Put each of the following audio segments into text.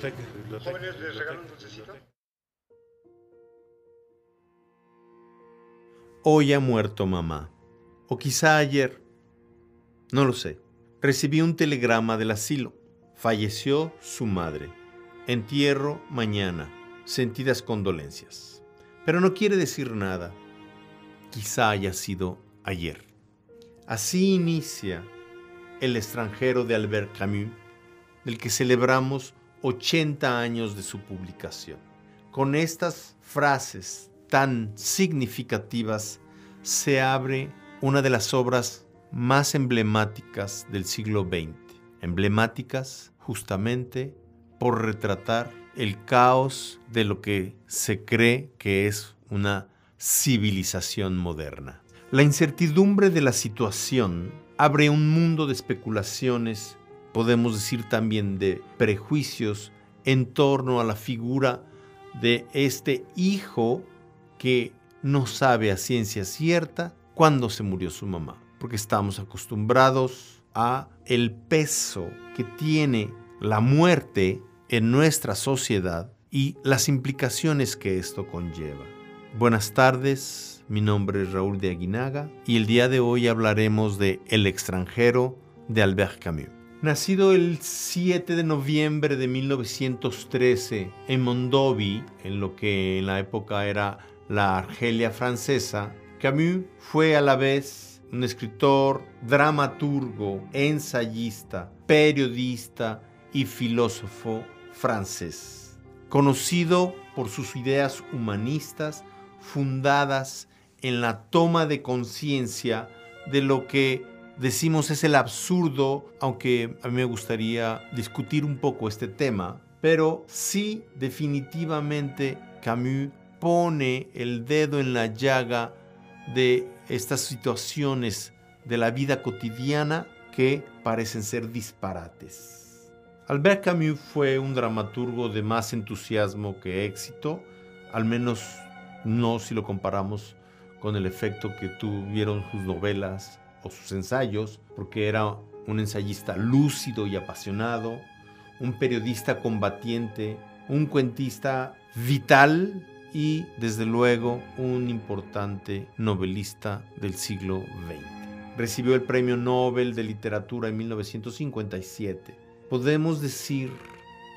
Biblioteca, biblioteca. Jóvenes les regalo un dulcecito. Hoy ha muerto mamá. O quizá ayer. No lo sé. Recibí un telegrama del asilo. Falleció su madre. Entierro mañana. Sentidas condolencias. Pero no quiere decir nada. Quizá haya sido ayer. Así inicia El extranjero de Albert Camus, del que celebramos 80 años de su publicación. Con estas frases tan significativas se abre una de las obras más emblemáticas del siglo XX. Emblemáticas justamente por retratar el caos de lo que se cree que es una civilización moderna. La incertidumbre de la situación abre un mundo de especulaciones, podemos decir también de prejuicios en torno a la figura de este hijo que no sabe a ciencia cierta cuándo se murió su mamá, porque estamos acostumbrados a el peso que tiene la muerte en nuestra sociedad y las implicaciones que esto conlleva. Buenas tardes, mi nombre es Raúl de Aguinaga y el día de hoy hablaremos de El extranjero de Albert Camus. Nacido el 7 de noviembre de 1913 en Mondovi, en lo que en la época era la Argelia francesa, Camus fue a la vez un escritor, dramaturgo, ensayista, periodista y filósofo francés, conocido por sus ideas humanistas fundadas en la toma de conciencia de lo que decimos es el absurdo, aunque a mí me gustaría discutir un poco este tema, pero sí definitivamente Camus pone el dedo en la llaga de estas situaciones de la vida cotidiana que parecen ser disparates. Albert Camus fue un dramaturgo de más entusiasmo que éxito, al menos no si lo comparamos con el efecto que tuvieron sus novelas sus ensayos, porque era un ensayista lúcido y apasionado, un periodista combatiente, un cuentista vital y desde luego un importante novelista del siglo XX. Recibió el Premio Nobel de Literatura en 1957. Podemos decir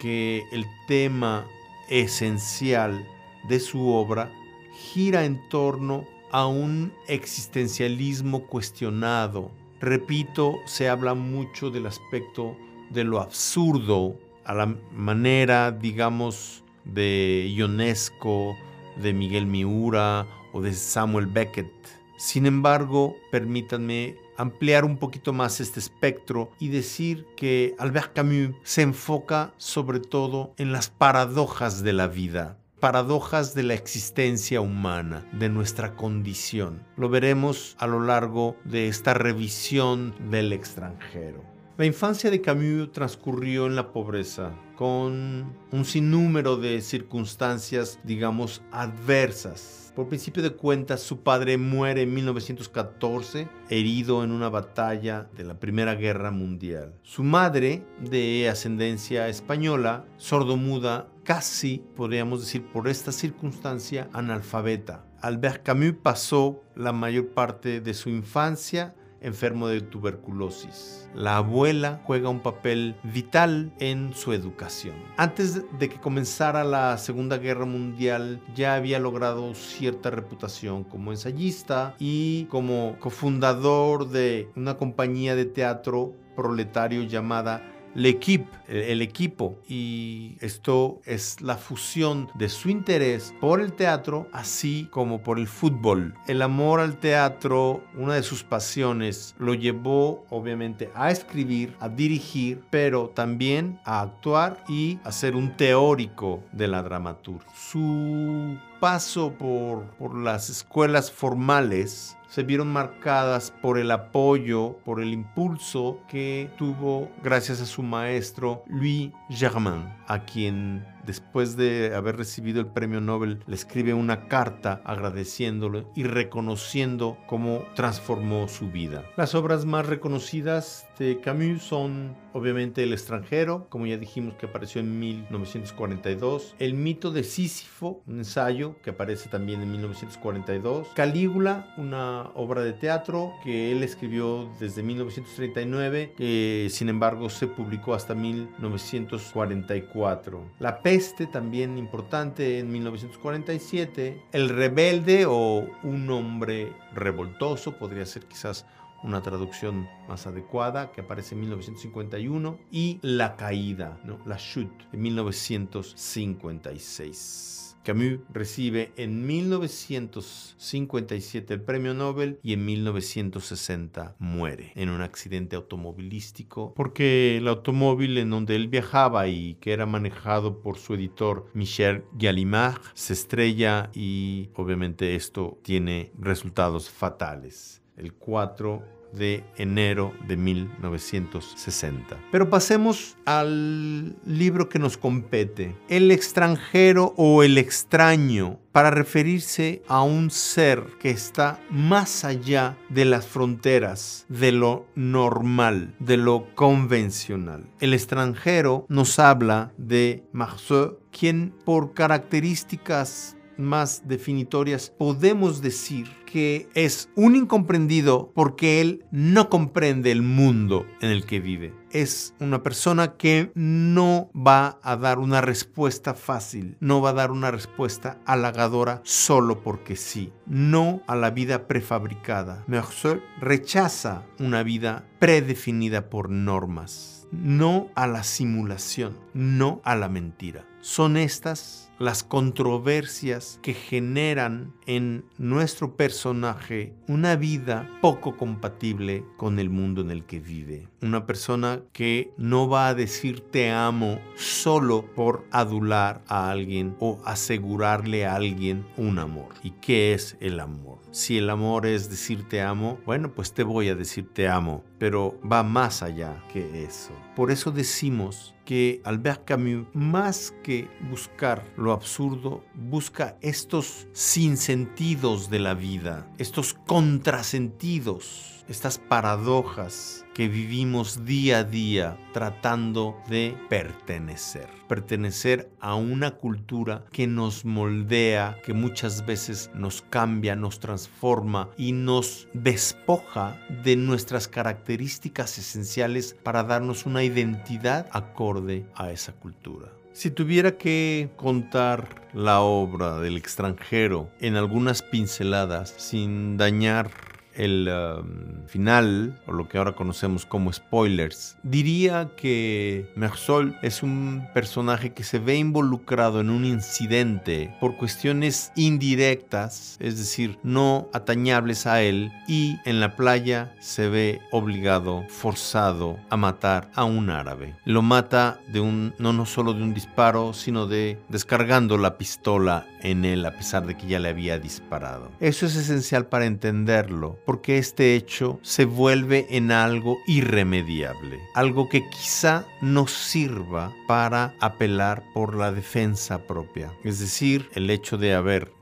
que el tema esencial de su obra gira en torno a un existencialismo cuestionado. Repito, se habla mucho del aspecto de lo absurdo, a la manera, digamos, de Ionesco, de Miguel Miura o de Samuel Beckett. Sin embargo, permítanme ampliar un poquito más este espectro y decir que Albert Camus se enfoca sobre todo en las paradojas de la vida, paradojas de la existencia humana, de nuestra condición. Lo veremos a lo largo de esta revisión del extranjero. La infancia de Camus transcurrió en la pobreza, con un sinnúmero de circunstancias, digamos, adversas. Por principio de cuentas, su padre muere en 1914, herido en una batalla de la Primera Guerra Mundial. Su madre, de ascendencia española, sordomuda, casi, podríamos decir, por esta circunstancia, analfabeta. Albert Camus pasó la mayor parte de su infancia enfermo de tuberculosis. La abuela juega un papel vital en su educación. Antes de que comenzara la Segunda Guerra Mundial ya había logrado cierta reputación como ensayista y como cofundador de una compañía de teatro proletario llamada El equipo. Y esto es la fusión de su interés por el teatro, así como por el fútbol. El amor al teatro, una de sus pasiones, lo llevó obviamente a escribir, a dirigir, pero también a actuar y a ser un teórico de la dramaturgia. Su paso por, por las escuelas formales se vieron marcadas por el apoyo, por el impulso que tuvo gracias a su maestro Louis Germain, a quien después de haber recibido el premio Nobel, le escribe una carta agradeciéndole y reconociendo cómo transformó su vida. Las obras más reconocidas de Camus son obviamente El extranjero, como ya dijimos que apareció en 1942, El mito de Sísifo, un ensayo que aparece también en 1942, Calígula, una obra de teatro que él escribió desde 1939, que sin embargo se publicó hasta 1944. La peste, también importante en 1947, El rebelde o Un hombre revoltoso, podría ser quizás una traducción más adecuada que aparece en 1951 y La caída, ¿no? La chute en 1956. Camus recibe en 1957 el premio Nobel y en 1960 muere en un accidente automovilístico porque el automóvil en donde él viajaba y que era manejado por su editor Michel Gallimard se estrella y obviamente esto tiene resultados fatales. El 4 de enero de 1960. Pero pasemos al libro que nos compete, El extranjero o el extraño, para referirse a un ser que está más allá de las fronteras de lo normal, de lo convencional. El extranjero nos habla de Marceau, quien por características más definitorias podemos decir que es un incomprendido porque él no comprende el mundo en el que vive. Es una persona que no va a dar una respuesta fácil, no va a dar una respuesta halagadora solo porque sí, no a la vida prefabricada. Merceau rechaza una vida predefinida por normas, no a la simulación, no a la mentira. Son estas las controversias que generan en nuestro personaje una vida poco compatible con el mundo en el que vive. Una persona que no va a decir te amo solo por adular a alguien o asegurarle a alguien un amor. ¿Y qué es el amor? Si el amor es decir te amo, bueno, pues te voy a decir te amo, pero va más allá que eso. Por eso decimos que Albert Camus, más que buscar lo absurdo, busca estos sinsentidos de la vida, estos contrasentidos, estas paradojas que vivimos día a día tratando de pertenecer. Pertenecer a una cultura que nos moldea, que muchas veces nos cambia, nos transforma y nos despoja de nuestras características esenciales para darnos una identidad acorde a esa cultura. Si tuviera que contar la obra del extranjero en algunas pinceladas sin dañar el um, final, o lo que ahora conocemos como spoilers, diría que Mersol es un personaje que se ve involucrado en un incidente por cuestiones indirectas, es decir, no atañables a él, y en la playa se ve obligado, forzado a matar a un árabe. Lo mata de un, no, no solo de un disparo, sino de descargando la pistola en él a pesar de que ya le había disparado. Eso es esencial para entenderlo porque este hecho se vuelve en algo irremediable, algo que quizá nos sirva para apelar por la defensa propia. Es decir, el hecho de haber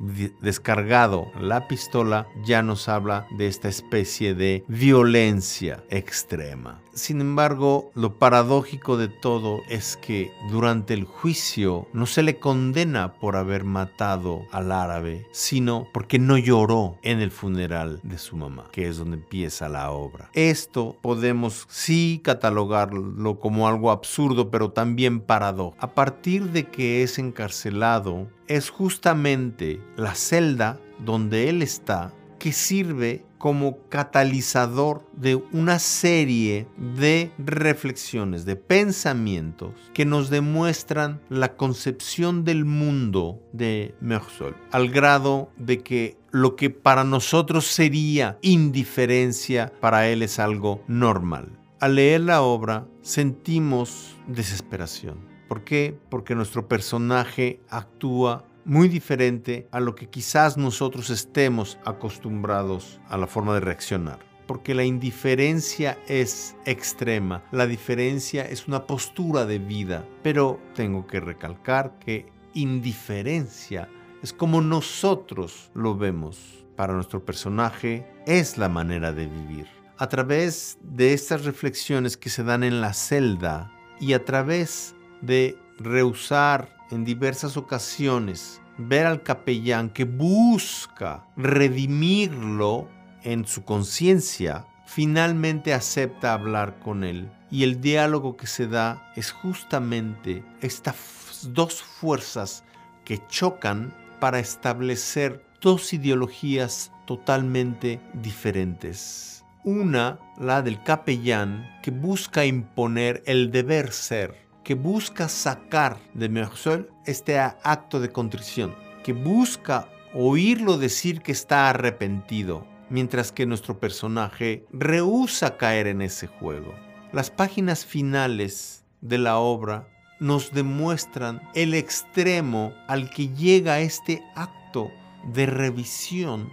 descargado la pistola ya nos habla de esta especie de violencia extrema. Sin embargo, lo paradójico de todo es que durante el juicio no se le condena por haber matado al árabe, sino porque no lloró en el funeral de su mamá, que es donde empieza la obra. Esto podemos sí catalogarlo como algo absurdo, pero también paradójico. A partir de que es encarcelado, es justamente la celda donde él está que sirve como catalizador de una serie de reflexiones, de pensamientos que nos demuestran la concepción del mundo de Meursault, al grado de que lo que para nosotros sería indiferencia, para él es algo normal. Al leer la obra sentimos desesperación. ¿Por qué? Porque nuestro personaje actúa muy diferente a lo que quizás nosotros estemos acostumbrados a la forma de reaccionar. porque la indiferencia es extrema, la diferencia es una postura de vida, pero tengo que recalcar que indiferencia es como nosotros lo vemos. Para nuestro personaje es la manera de vivir. A través de estas reflexiones que se dan en la celda y a través de rehusar en diversas ocasiones ver al capellán que busca redimirlo en su conciencia, finalmente acepta hablar con él. Y el diálogo que se da es justamente estas dos fuerzas que chocan para establecer dos ideologías totalmente diferentes. Una, la del capellán, que busca imponer el deber ser, que busca sacar de Meursault este acto de contrición, que busca oírlo decir que está arrepentido, mientras que nuestro personaje rehúsa caer en ese juego. Las páginas finales de la obra nos demuestran el extremo al que llega este acto de revisión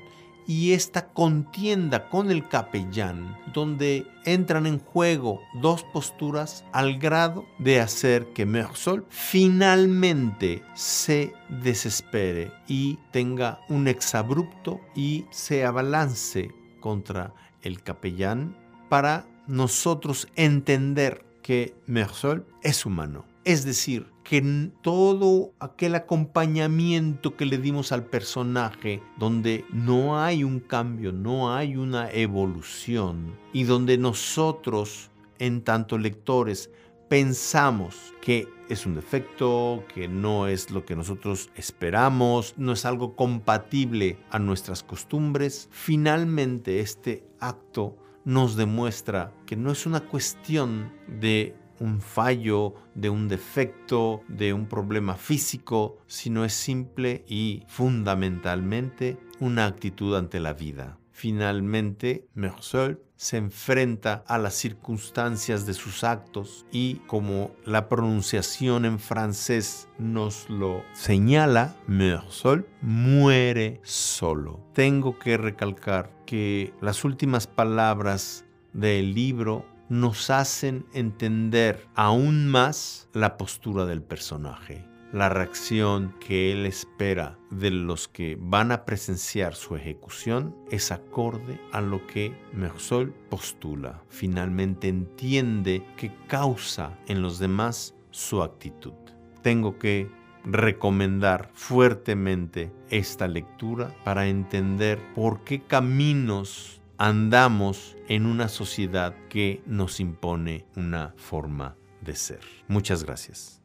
y esta contienda con el capellán, donde entran en juego dos posturas al grado de hacer que Meursault finalmente se desespere y tenga un exabrupto y se abalance contra el capellán para nosotros entender que Meursault es humano. Es decir, que todo aquel acompañamiento que le dimos al personaje, donde no hay un cambio, no hay una evolución, y donde nosotros, en tanto lectores, pensamos que es un defecto, que no es lo que nosotros esperamos, no es algo compatible a nuestras costumbres, finalmente este acto nos demuestra que no es una cuestión de un fallo, de un defecto, de un problema físico, sino es simple y fundamentalmente una actitud ante la vida. Finalmente, Meursault se enfrenta a las circunstancias de sus actos y como la pronunciación en francés nos lo señala, Meursault muere solo. Tengo que recalcar que las últimas palabras del libro nos hacen entender aún más la postura del personaje, la reacción que él espera de los que van a presenciar su ejecución es acorde a lo que Meursault postula. Finalmente entiende que causa en los demás su actitud. Tengo que recomendar fuertemente esta lectura para entender por qué caminos andamos en una sociedad que nos impone una forma de ser. Muchas gracias.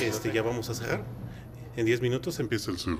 Este, ya vamos a cerrar. En 10 minutos empieza el cerro.